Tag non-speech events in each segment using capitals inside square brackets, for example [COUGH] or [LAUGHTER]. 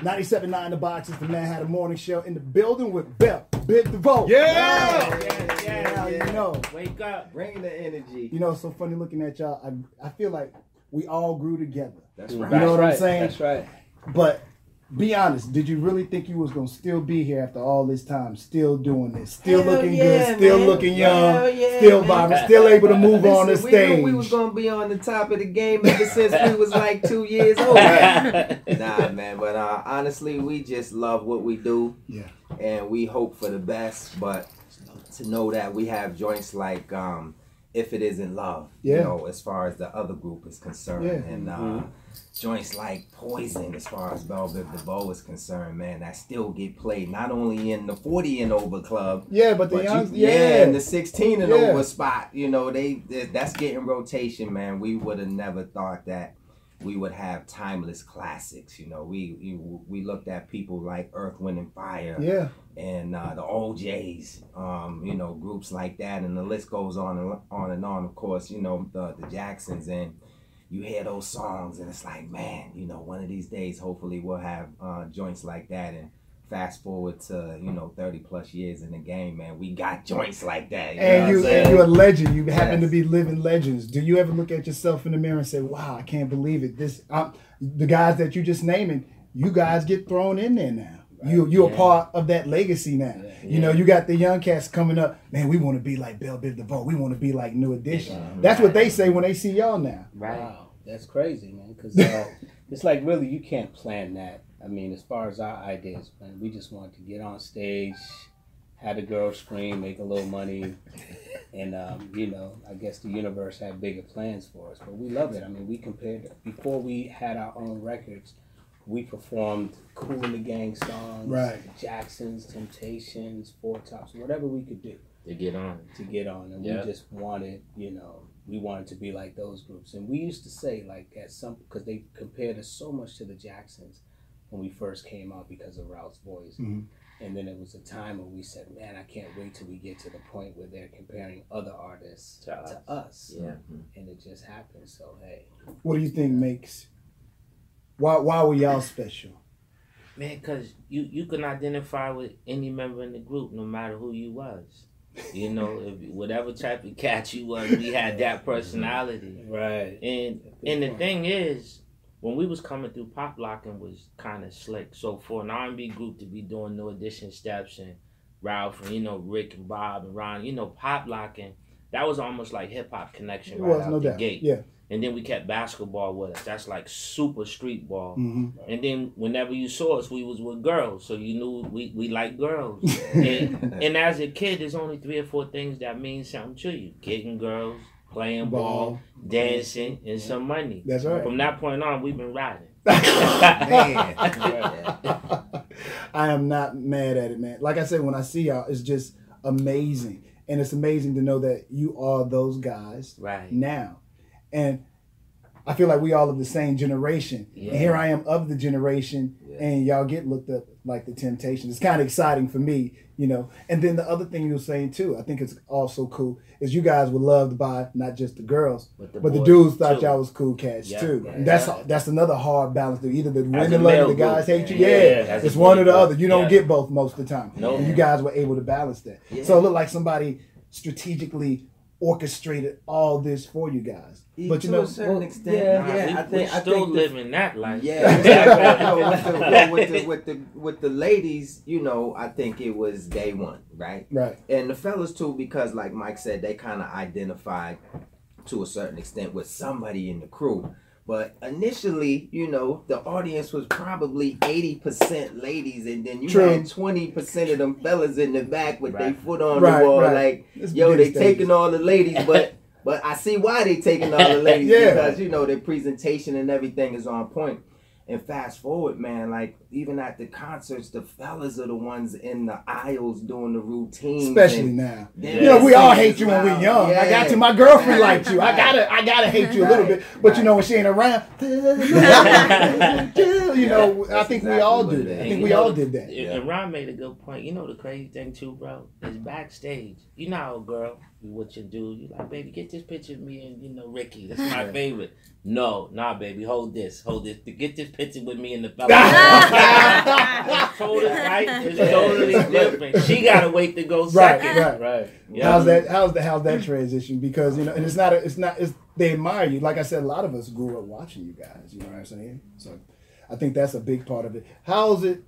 97.9 The Box is the Man Had a Morning Show in the building with Bell, Biv DeVoe. Yeah! Yeah, Yeah, yeah, you know. Wake up. Bring the energy. You know, it's so funny looking at y'all. I, I feel like we all grew together. That's right. You know what I'm right. saying? That's right. But be honest, did you really think you was gonna still be here after all this time, still doing this, still Hell looking yeah, good, still man. looking young, yeah, still man. [LAUGHS] still able to move on the Listen, we knew we was gonna be on the top of the game ever since we was like two years old. [LAUGHS] nah, man, but uh, honestly, we just love what we do. Yeah. And we hope for the best, but to know that we have joints like um, if it isn't love, Yeah. you know, as far as the other group is concerned, Yeah. and uh, joints like Poison, as far as Bell Biv DeVoe is concerned, man, that still get played not only in the 40 and over club, Yeah, but the but young, you, yeah, in the 16 and Yeah. over spot, you know, they they- that's getting rotation, man. We would have never thought that we would have timeless classics. You know, we we, we looked at people like Earth, Wind, and Fire, yeah, and uh, the O'Jays, um, you know, groups like that, and the list goes on and on and on. Of course, you know the the Jacksons, and you hear those songs, and it's like, man, you know, one of these days, hopefully, we'll have uh, joints like that, and. Fast forward to you know thirty plus years in the game, man. We got joints like that. You know and what you I'm saying? and you're a legend. You happen to be living legends. Do you ever look at yourself in the mirror and say, "Wow, I can't believe it"? This I'm, the guys that you just naming, you guys get thrown in there now. You you're a part of that legacy now. You know, you got the young cats coming up. Man, we want to be like Bell Biv DeVoe. We want to be like New Edition. Yeah. That's what they say when they see y'all now. Right. Wow, that's crazy, man. Because uh, [LAUGHS] it's like really you can't plan that. I mean, as far as our ideas, man, we just wanted to get on stage, have the girls scream, make a little money, and um, you know, I guess the universe had bigger plans for us. But we love it. I mean, we compared before we had our own records. We performed Kool & the Gang songs, Right. Jacksons, Temptations, Four Tops, whatever we could do To get on. to get on and Yeah. we just wanted you know we wanted to be like those groups and we used to say like at some because they compared us so much to the jacksons when we first came out because of ralph's voice Mhm. and then it was a time when we said man i can't wait till we get to the point where they're comparing other artists To us. to us Yeah. and it just happened so hey What do you think makes? Why why were y'all special? Man, cause you you can identify with any member in the group, no matter who you was. You know, [LAUGHS] if whatever type of cat you was, we had that personality. right And and the thing is, when we was coming through, pop locking was kind of slick. So for an R and B group to be doing New Edition steps and Ralph and you know Rick and Bob and Ron, you know pop locking, that was almost like hip hop connection It right was out no the doubt. gate. Yeah. And then we kept basketball with us. That's like super street ball. hmm And then whenever you saw us, we was with girls, so you knew we, we like girls. [LAUGHS] and, and as a kid, there's only three or four things that mean something to you: getting girls, playing ball, dancing, and some money. That's right. From that point on, we've been riding. [LAUGHS] Man. I am not mad at it, man. Like I said, when I see y'all, it's just amazing. And it's amazing to know that you are those guys Right. now. And I feel like we all of the same generation. Yeah. And here I am of the generation, Yeah. and y'all get looked up like the Temptations. It's kind of exciting for me, you know. And then the other thing you were saying too, I think it's also cool, is you guys were loved by not just the girls, But the, but the dudes thought too. y'all was cool cats Yeah. too. And that's that's another hard balance. To either the women love you, the guys group. hate you. Yeah, it's one or the other. You don't get both most of the time. No. You guys were able to balance that. So it looked like somebody strategically orchestrated all this for you guys. But you to know, a certain well, extent, yeah, Nah, yeah, we, I we think I still think the- living that life. Yeah, exactly. you know, with, the, [LAUGHS] with, the, with the with the ladies, you know, I think it was day one, right? right. And the fellas too, because like Mike said, they kind of identified to a certain extent with somebody in the crew. But initially, you know, the audience was probably eighty percent ladies, and then you True. had twenty percent of them fellas in the back with their foot on Right, the wall, right. like, It's yo, they beginning stages. taking all the ladies, but but I see why they taking all the [LAUGHS] ladies Yeah. because you know their presentation and everything is on point. And fast forward, man, like even at the concerts, the fellas are the ones in the aisles doing the routine. Especially now. they're You know, we all hate you when we're young. I got Yeah. to. My girlfriend liked you. I [LAUGHS] gotta, I gotta hate you a little bit. But you know, when she ain't around, [LAUGHS] you know, I That's think we all do that. I think we know, all did that. And- And Ron made a good point. You know the crazy thing too, bro, is backstage. You know, how a girl, you what you do. You like, baby, get this picture of me and you know Ricky. That's my favorite. No, nah, baby, hold this, hold this. To get this picture with me and the [LAUGHS] fella. [LAUGHS] [LAUGHS] totally right. It's totally different. She gotta wait to go Right, second. right. Right. Yeah. How's that? How's the how's that transition? Because you know, and it's not. A, it's not. It's they admire you. Like I said, a lot of us grew up watching you guys. You know what I'm saying? So, I think that's a big part of it. How's it?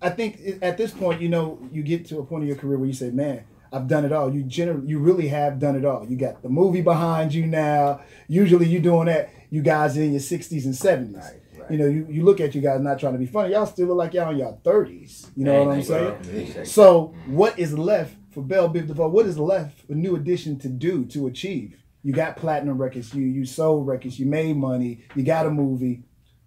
I think at this point, you know, you get to a point in your career where you say, "Man, I've done it all." You generally, you really have done it all. You got the movie behind you now. Usually, you're doing that. You guys in your 60s and 70s. Right, right. You know, you, you look at you guys not trying to be funny. Y'all still look like y'all in your 30s. You know Man, what I'm thank saying? you. Appreciate So, what is left for Bell Biv DeVoe? What is left for New Edition to do to achieve? You got platinum records, you you sold records, you made money, you got a movie.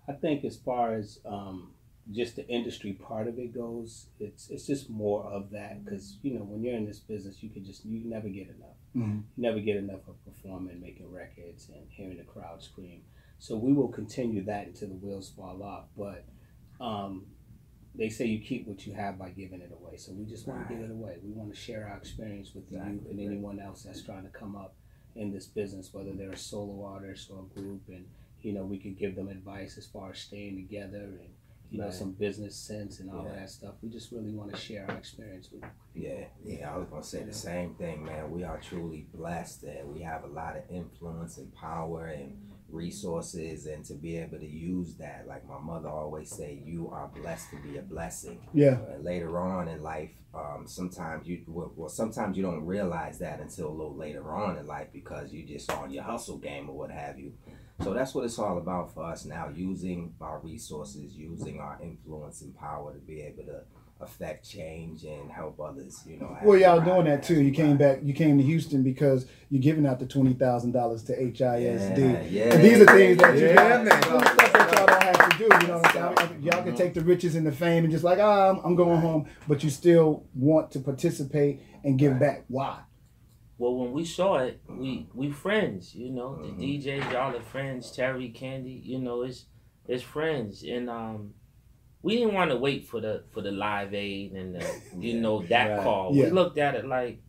I think as far as um, just the industry part of it goes, it's it's just more of that because you know when you're in this business, you can just you never get enough. Mhm. You never get enough of performing, making records, and hearing the crowd scream. So we will continue that until the wheels fall off. But um, they say you keep what you have by giving it away. So we just want to give it away. We want to share our experience with Exactly, and anyone else that's trying to come up in this business, whether they're a solo artist or a group, and you know we could give them advice as far as staying together and you know some business sense and all Yeah. that stuff. We just really want to share our experience with. Yeah, yeah, I was gonna say the same thing, man. We are truly blessed that we have a lot of influence and power and resources, and to be able to use that, like my mother always say, you are blessed to be a blessing. Yeah. And later on in life, um, sometimes you well, well, sometimes you don't realize that until a little later on in life because you just on your hustle game or what have you. So that's what it's all about for us now, using our resources, using our influence and power to be able to affect change and help others. You know. Well, y'all ride, doing that too. we You came back. You came to Houston because you're giving out the twenty thousand dollars to HISD. Yeah, yeah, and these are things that you yeah, got, man. some stuff that y'all don't have to do. You know what I'm saying? Y'all can take the riches and the fame and just like, ah, I'm, I'm going home, but you still want to participate and give Right. back. Why? Well, when we saw it, we we friends. You know, Mhm. the DJs, y'all are friends. Terry, Candy, you know, it's it's friends, and um, we didn't want to wait for the for the live aid and the, [LAUGHS] you Yeah. know that Right. call. Yeah. We looked at it like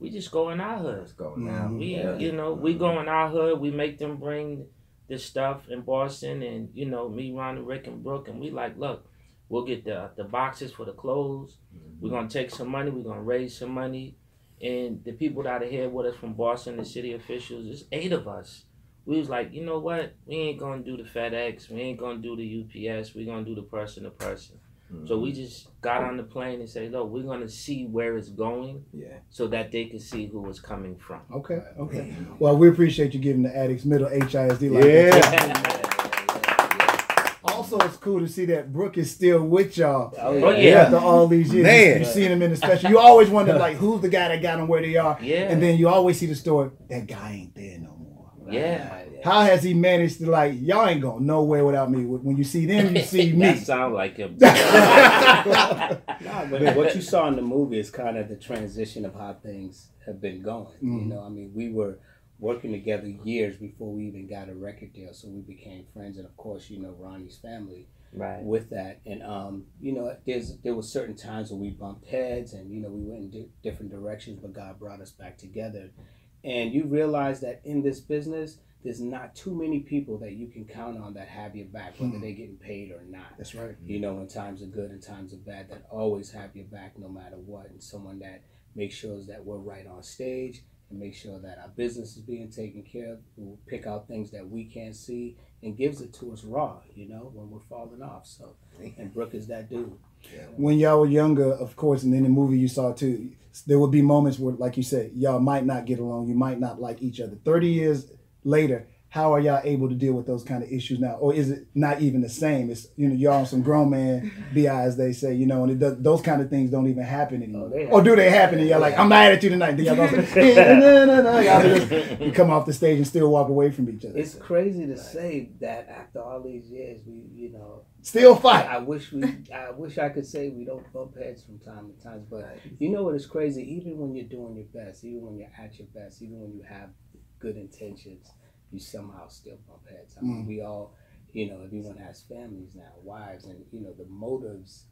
we just go in our hood. Let's go now. We Yeah. you know we go in our hood. We make them bring the stuff in Boston, and you know me, Ron, and Rick, and Brooke, and we like look. We'll get the the boxes for the clothes. We're gonna take some money. We're gonna raise some money, and the people that are here with us from Boston, the city officials, it's eight of us. We was like, you know what? We ain't gonna do the FedEx. We ain't gonna do the UPS. We're gonna do the person to person. So we mm-hmm. just got on the plane and say, look, we're gonna see where it's going, yeah. so that they can see who it's coming from. Okay, okay. Well, we appreciate you giving the addicts middle HISD. Like Yeah. [LAUGHS] that. Also, it's cool to see that Brooke is still with y'all. Oh, yeah. After all these years, Man. you've seen him in the special. You always wonder, [LAUGHS] like, who's the guy that got them where they are? Yeah. And then you always see the story, that guy ain't there no more. Yeah. How has he managed to, like, y'all ain't going nowhere without me? When you see them, you see [LAUGHS] me. that sound like him. [LAUGHS] Nah, but what you saw in the movie is kind of the transition of how things have been going. You Mhm. know, I mean, we were working together years before we even got a record deal, so we became friends, and of course, you know, Ronnie's family right. with that. And um, you know, there's there were certain times when we bumped heads, and you know, we went in di- different directions, but God brought us back together. And you realize that in this business, there's not too many people that you can count on that have your back, whether Hmm. they're getting paid or not That's right. you know, when times are good and times are bad, that always have your back no matter what, and someone that makes sure that we're right on stage and make sure that our business is being taken care of, who will pick out things that we can't see and gives it to us raw, you know, when we're falling off. So, and Brooke is that dude. When y'all were younger, of course, and in the movie you saw too, there would be moments where, like you said, y'all might not get along. You might not like each other. 30 years later, how are y'all able to deal with those kind of issues now? Or is it not even the same? It's, you know, y'all some grown man [LAUGHS] BI, as they say, you know, and it does, those kind of things don't even happen anymore. Oh, or do they happen? happen. And y'all like, I'm mad at you tonight. Then y'all go say, "Eh, no, no, no." Y'all just you come off the stage and still walk away from each other. It's crazy to say that after all these years, we, you know, still fight. I wish we, I wish I could say we don't bump heads from time to time, but you know what is crazy? Even when you're doing your best, even when you're at your best, even when you have good intentions, you somehow still bump heads. I mean, Mm. we all, you know, everyone has families now, wives, and you know the motives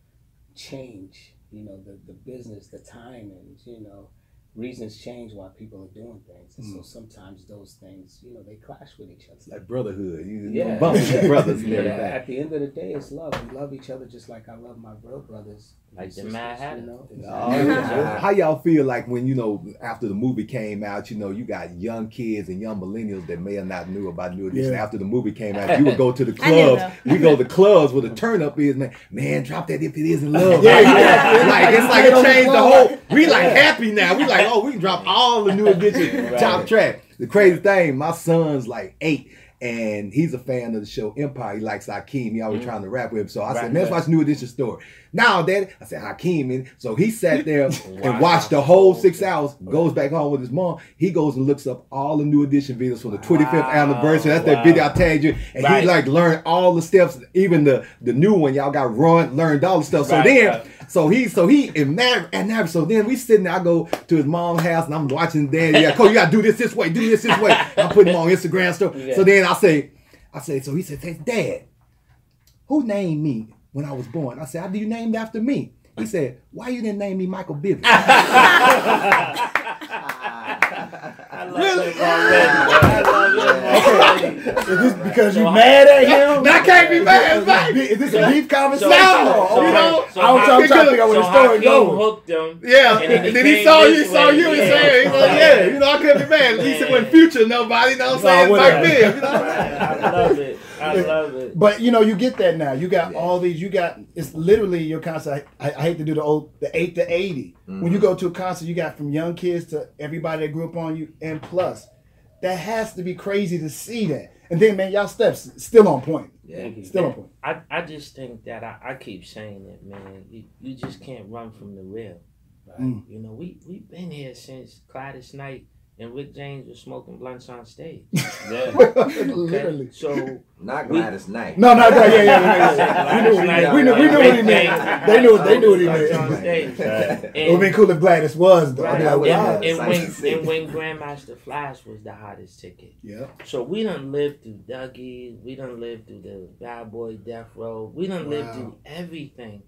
change. You know, the the business, the timings, you know, reasons change why people are doing things, and so sometimes those things, you know, they clash with each other. It's like brotherhood. You Yeah. bump brothers [LAUGHS] Yeah, at the end of the day, it's love. We love each other just like I love my real brothers. Like the sisters, Mad Hatter. You know? Yeah. How y'all feel like when you know after the movie came out, you know you got young kids and young millennials that may have not knew about New Edition. Yeah. After the movie came out, you would go to the [LAUGHS] clubs. We go to the clubs where the turn up is, man. Man, drop that if it isn't [LAUGHS] love. Yeah, yeah. like it's like Get on it changed the whole. We like happy now. We like oh we can drop all the New Edition [LAUGHS] Right. top track. The crazy thing, my son's like eight. And he's a fan of the show Empire. He likes Hakeem. He always Mhm. trying to rap with him. So I said, man, let's right. watch New Edition story. Now, Daddy, I said Hakeem. And so he sat [LAUGHS] there and Wow. watched the whole six hours. Goes back home with his mom. He goes and looks up all the New Edition videos from the 25th Wow, anniversary. That's that video I tagged you. And Right. he like learned all the steps, even the the new one. Y'all got run, learned all the stuff. So Right, then, right. so he, so he, and now, and now, so then we sitting there. I go to his mom's house and I'm watching Daddy. Yeah, Cole, you gotta do this this way, do this this way. [LAUGHS] I put him on Instagram stuff. Yeah. So then I say, I say, so he said, hey, Dad, who named me when I was born? I said, how do you named after me? He said, why you didn't name me Michael Bivins? [LAUGHS] I love him already. I love him already. Is this because you So- mad at him? [LAUGHS] I can't be mad, Is this, is this a beef conversation? No, Or- you know, I don't I'm trying to figure out where the story Hakeem going. hooked him. Yeah, And and then then, he he saw this you, saw you, and Yeah. said, he's like, yeah, you know, I couldn't be mad. At least it Yeah. wasn't future nobody, you know what I'm saying? whatever. Like Biv, you know? [LAUGHS] I love it. I love it. But you know, you get that now. You got all these. You got it's literally your concert. I, I hate to do the old the eight to 80 When you mm-hmm. go to a concert, you got from young kids to everybody that grew up on you, and plus, that has to be crazy to see that. And then, man, y'all steps still on point. Yeah. Still on point. I, I just think that I, I keep saying it, man. You, you just can't run from the real. Mm. You know, we we've been here since Gladys Knight and Rick James was smoking blunts on stage. [LAUGHS] Yeah. Literally. So Not We- Gladys Knight. No, not no, yeah, yeah, yeah, yeah. [LAUGHS] We knew, we knew, we knew what he meant. They knew, they knew what he meant. stage. It would have been cool if Gladys was though. I'd Right. like, Yeah. wow. And, and when and when Grandmaster Flash was the hottest ticket. Yeah. So we done lived through Dougie, we done lived through the Bad Boy Death Row, we done lived Wow. through everything.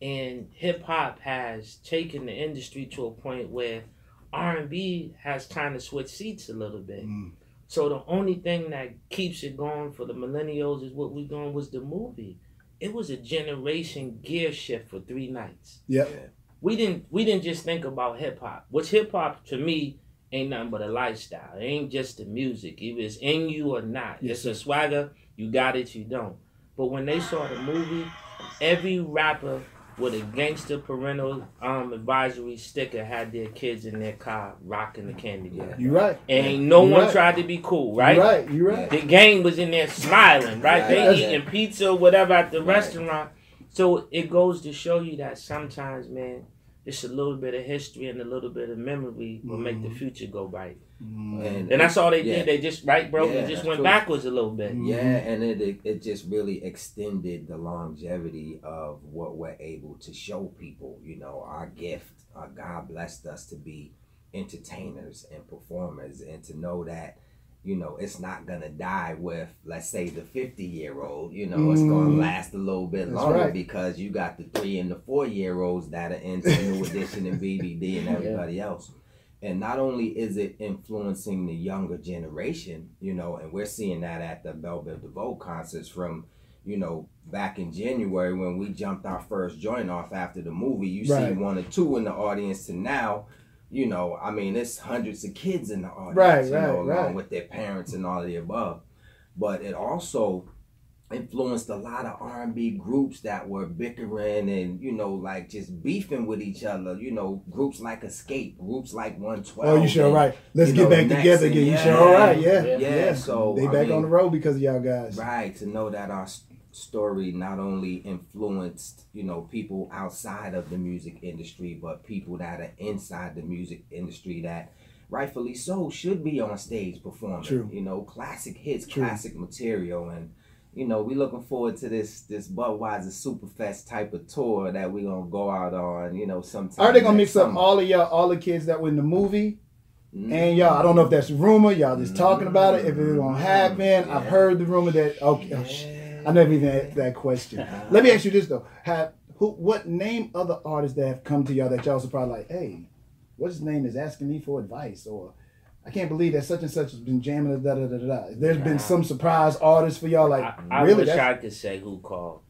And hip hop has taken the industry to a point where R and B has kind of switched seats a little bit. Mm. So the only thing that keeps it going for the millennials is what we're doing was the movie. It was a generation gear shift for three nights. Yep. We didn't we didn't just think about hip hop. What's hip hop to me ain't nothing but a lifestyle. It ain't just the music. If it's in you or not. Yes, it's a swagger, you got it, you don't. But when they saw the movie, every rapper with a gangster parental um, advisory sticker had their kids in their car rocking the candy bar. You right. And ain't no You one right. tried to be cool, right? You right. You right. The gang was in there smiling, right? Right. They That's- eating pizza or whatever at the Right. restaurant. So it goes to show you that sometimes, man, it's a little bit of history and a little bit of memory will make the Mhm. future go right. Mm. And that's all they Yeah. did. They just right, bro. Yeah, they just went true. backwards a little bit. Yeah, and it, it it just really extended the longevity of what we're able to show people. You know, our gift. Uh, God blessed us to be entertainers and performers, and to know that you know it's not gonna die with, let's say, the fifty year old. You know, it's gonna Mhm. last a little bit That's longer right. because you got the three and the four year olds that are into New Edition and BBD and [LAUGHS] everybody else. And not only is it influencing the younger generation, you know, and we're seeing that at the Bell Biv DeVoe concerts from, you know, back in January when we jumped our first joint off after the movie. You Right. see one or two in the audience to now, you know, I mean, it's hundreds of kids in the audience, Right, you know, along right. with their parents and all of the above. But it also influenced a lot of R&B groups that were bickering and you know like just beefing with each other you know groups like Xscape groups like 112 Oh, you sure and- right. Let's get know, back together again. You yeah, sure all right? Yeah. yeah, Yeah. yeah, so, they I back mean- on the road because of y'all guys. Right, to know that our story not only influenced, you know, people outside of the music industry, but people that are inside the music industry that rightfully so should be on stage performing. True. You know, classic hits, True. classic material and you know, we looking forward to this this Budweiser Superfest type of tour that we're gonna go out on, you know, sometime. Are they gonna mix up all of y'all, all the kids that were in the movie, Mhm. and y'all? I don't know if that's a rumor. Y'all just talking about it. If it's gonna happen, I've heard the rumor that. Okay, oh, Yeah. I never even asked that question. [LAUGHS] Let me ask you this though: Have who? What name other artists that have come to y'all that y'all was probably like, hey, what's his name is asking me for advice or I can't believe that such and such has been jamming da da da da. da. There's been some surprise artists for y'all like I, I really wish that's- I could say who called,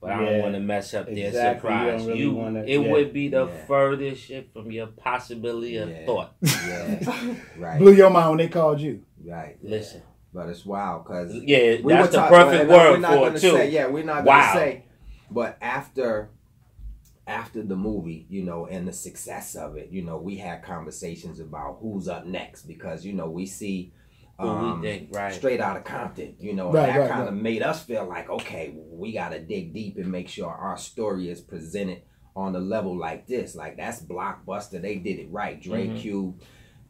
but I don't want to mess up their Exactly. You surprise. don't really You, wanna- it yeah. would be the Yeah. furthest shit from your possibility of Yeah. thought. Yeah, [LAUGHS] right, blew your mind when they called you. right. Listen, But it's wild because yeah, we that's were the talk- perfect we're we're not for gonna it too. Say, yeah, we're not Wow. gonna say. But after, after the movie, you know, and the success of it, you know, we had conversations about who's up next because you know we see. Um, we think, right? Straight out of Compton, you know, Right, and that right, kind of right. made us feel like, okay, we got to dig deep and make sure our story is presented on a level like this. Like that's blockbuster. They did it right. Dre Mhm. Cube,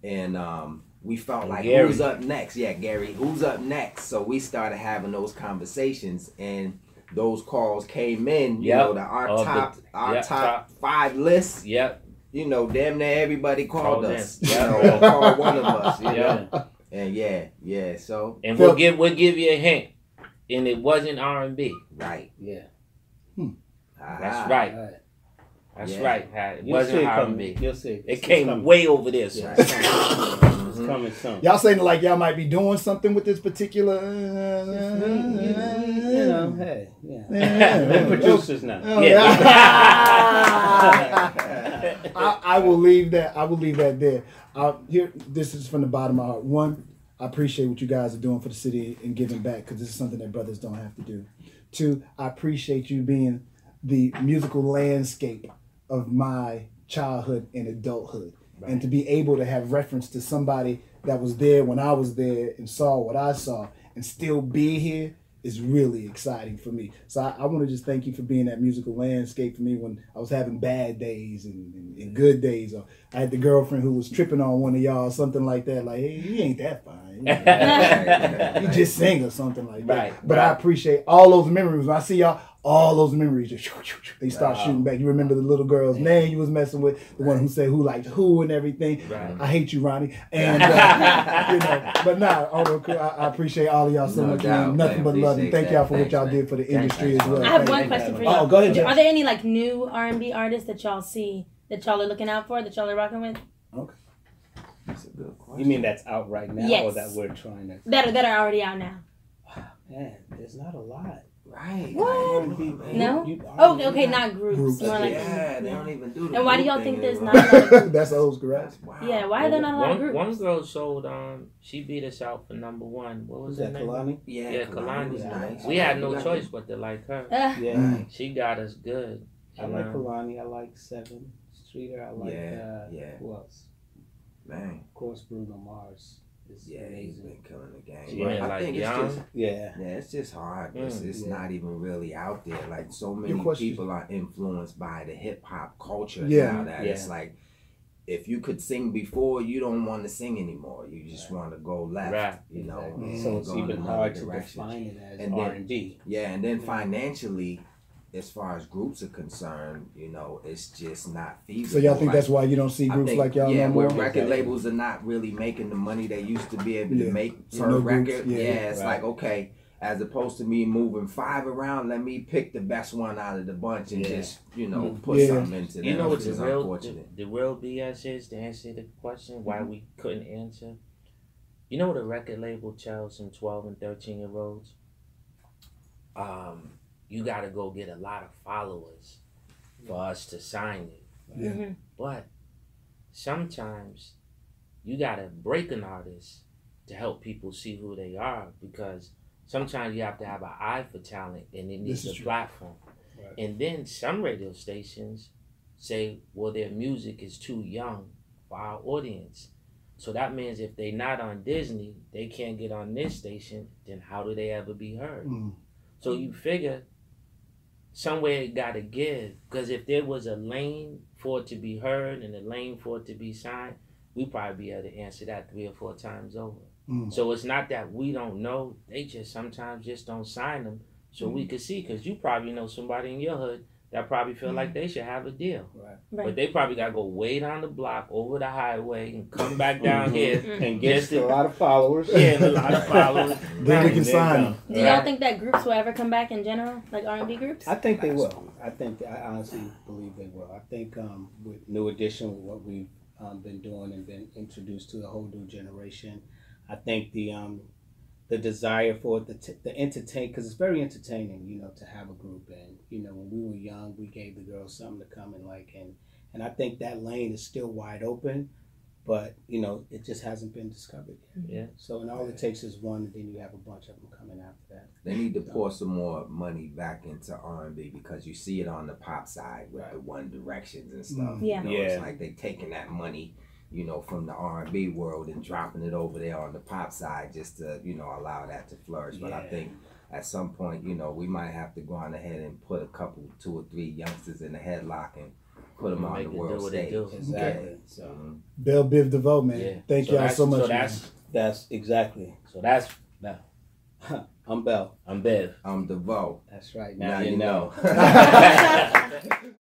and um, we felt like Gary. who's up next? Yeah, Gary, who's up next? So we started having those conversations, and those calls came in. You Yep. know, the our Of the- top our yep, top, top. five lists. Yep. You know, damn near everybody called, Called in. us. You Yeah. know, called one of us. You Yeah. know, and yeah, yeah. So And we'll give we'll give you a hint. And it wasn't R and B. right, Yeah. That's Ah. right. That's Yeah. right. It You'll wasn't R and. B. You'll see. It came coming. way over this. Yeah, [LAUGHS] one. it's coming. It's soon. Y'all saying like y'all might be doing something with this particular. You know, hey, yeah. Yeah. [LAUGHS] We're producers now. Oh, Yeah. [LAUGHS] I, I will leave that. I will leave that there. Uh, here, this is from the bottom of my heart. One, I appreciate what you guys are doing for the city and giving back because this is something that brothers don't have to do. Two, I appreciate you being the musical landscape of my childhood and adulthood, and to be able to have reference to somebody that was there when I was there and saw what I saw and still be here is really exciting for me. So I, I want to just thank you for being that musical landscape for me when I was having bad days and, and, and good days. Or I had the girlfriend who was tripping on one of y'all, or something like that. Like, hey, you ain't that fine. You, know, [LAUGHS] you just sing or something like that. Right, but right. I appreciate all those memories. When I see y'all, all those memories just they start Wow. shooting back. You remember the little girl's name you was messing with, the one who said who liked who and everything. Right. I hate you, Ronnie. And uh, you know, but nah, oh, I, I appreciate all of y'all so No much. doubt. Nothing but love and Appreciate thank y'all that. for what y'all man. did for the Thanks, industry thanks. as well. I have Thank one you. question for Oh, y'all. go ahead, Jeff. Are there any like new R and B artists that y'all see that y'all are looking out for that y'all are rocking with Okay. That's a good question. You mean that's out right now, or that we're trying to? that are that are already out now? Wow, Man, there's not a lot. Right? What? Right. No? You- Oh, okay, not groups. Groups. More like yeah, they don't even do the And why do y'all think there's not a lot of [LAUGHS] That's old school, right? That's wild. Yeah, why are there not a lot of one, groups? one girl sold um she beat us out for number one. What was Was that name? Kehlani? Yeah, Yeah, Kehlani Kehlani. nice. We had no got choice but to like her. Uh, Yeah. Mm. She got us good. I you like know. Kehlani. I like Sevyn Streeter. I like. Yeah, uh, yeah. Who else? Man, Of course, Bruno Mars is yeah, he's been killing the game. Yeah, But I like think Young. it's just Yeah. yeah, it's just hard. It's, Mm, it's yeah. not even really out there. Like so many people are influenced by the hip hop culture Yeah. now that it's like if you could sing before, you don't want to sing anymore. You just want to go left. Right. You know, Exactly. So it's even another hard to direction. define it as And then- R and B. Yeah, and then financially, as far as groups are concerned, you know, it's just not feasible. So y'all think Like, that's why you don't see groups think, like y'all yeah, no more? where record Exactly. labels are not really making the money they used to be able Yeah. to make So per no groups, record. yeah. Yeah, it's Right. like okay, as opposed to me moving five around, let me pick the best one out of the bunch and Yeah. just you know Mm. put Yeah. something into that. You know what the real the, the real BS is to answer the question Mm-hmm. why we couldn't answer. You know what a record label tells some twelve and thirteen year olds? Um, you got to go get a lot of followers for us to sign it. Yeah. mhm. But sometimes you gotta break an artist to help people see who they are because sometimes you have to have an eye for talent and it needs a true. platform. Right. And then some radio stations say, well, their music is too young for our audience. So that means if they're not on Disney, they can't get on this station, then how do they ever be heard? Mm. So you figure somewhere it got to give. Because if there was a lane for it to be heard and a lane for it to be signed, we probably be able to answer that three or four times over. Mm. So it's not that we don't know; they just sometimes just don't sign them, so we could see. Because you probably know somebody in your hood that probably feel like they should have a deal, Right. but they probably got to go way down the block over the highway and come back down Mhm. here. Mm. And gets Just a lot of followers. Yeah, and a lot of [LAUGHS] followers. Then we can sign them. Do y'all Right. think that groups will ever come back in general, like R and B groups? I think they will. I think I honestly believe they will. I think um, with New Edition, with what we've um, been doing and been introduced to a whole new generation. I think the um, the desire for the t- the entertain because it's very entertaining, you know, to have a group and you know when we were young, we gave the girls something to come and like and and I think that lane is still wide open, but you know it just hasn't been discovered yet. Yeah. So and all it takes is one, and then you have a bunch of them coming after that. They need to pour some more money back into R and B because you see it on the pop side with the One Directions and stuff. Mm. Yeah. You know, Yeah. It's like they taking that money, you know, from the R and B world and dropping it over there on the pop side just to, you know, allow that to flourish. But I think at some point, you know, we might have to go on ahead and put a couple, two or three youngsters in the headlock and put them on the it world do what it stage. do. Exactly. So. Mhm. Bell Biv DeVoe, man. Yeah. Thank So y'all so much. So man. that's That's exactly. so that's now. [LAUGHS] I'm Bell. I'm Bev. I'm DeVoe. That's right. Now Now, you you know. know. [LAUGHS] [LAUGHS]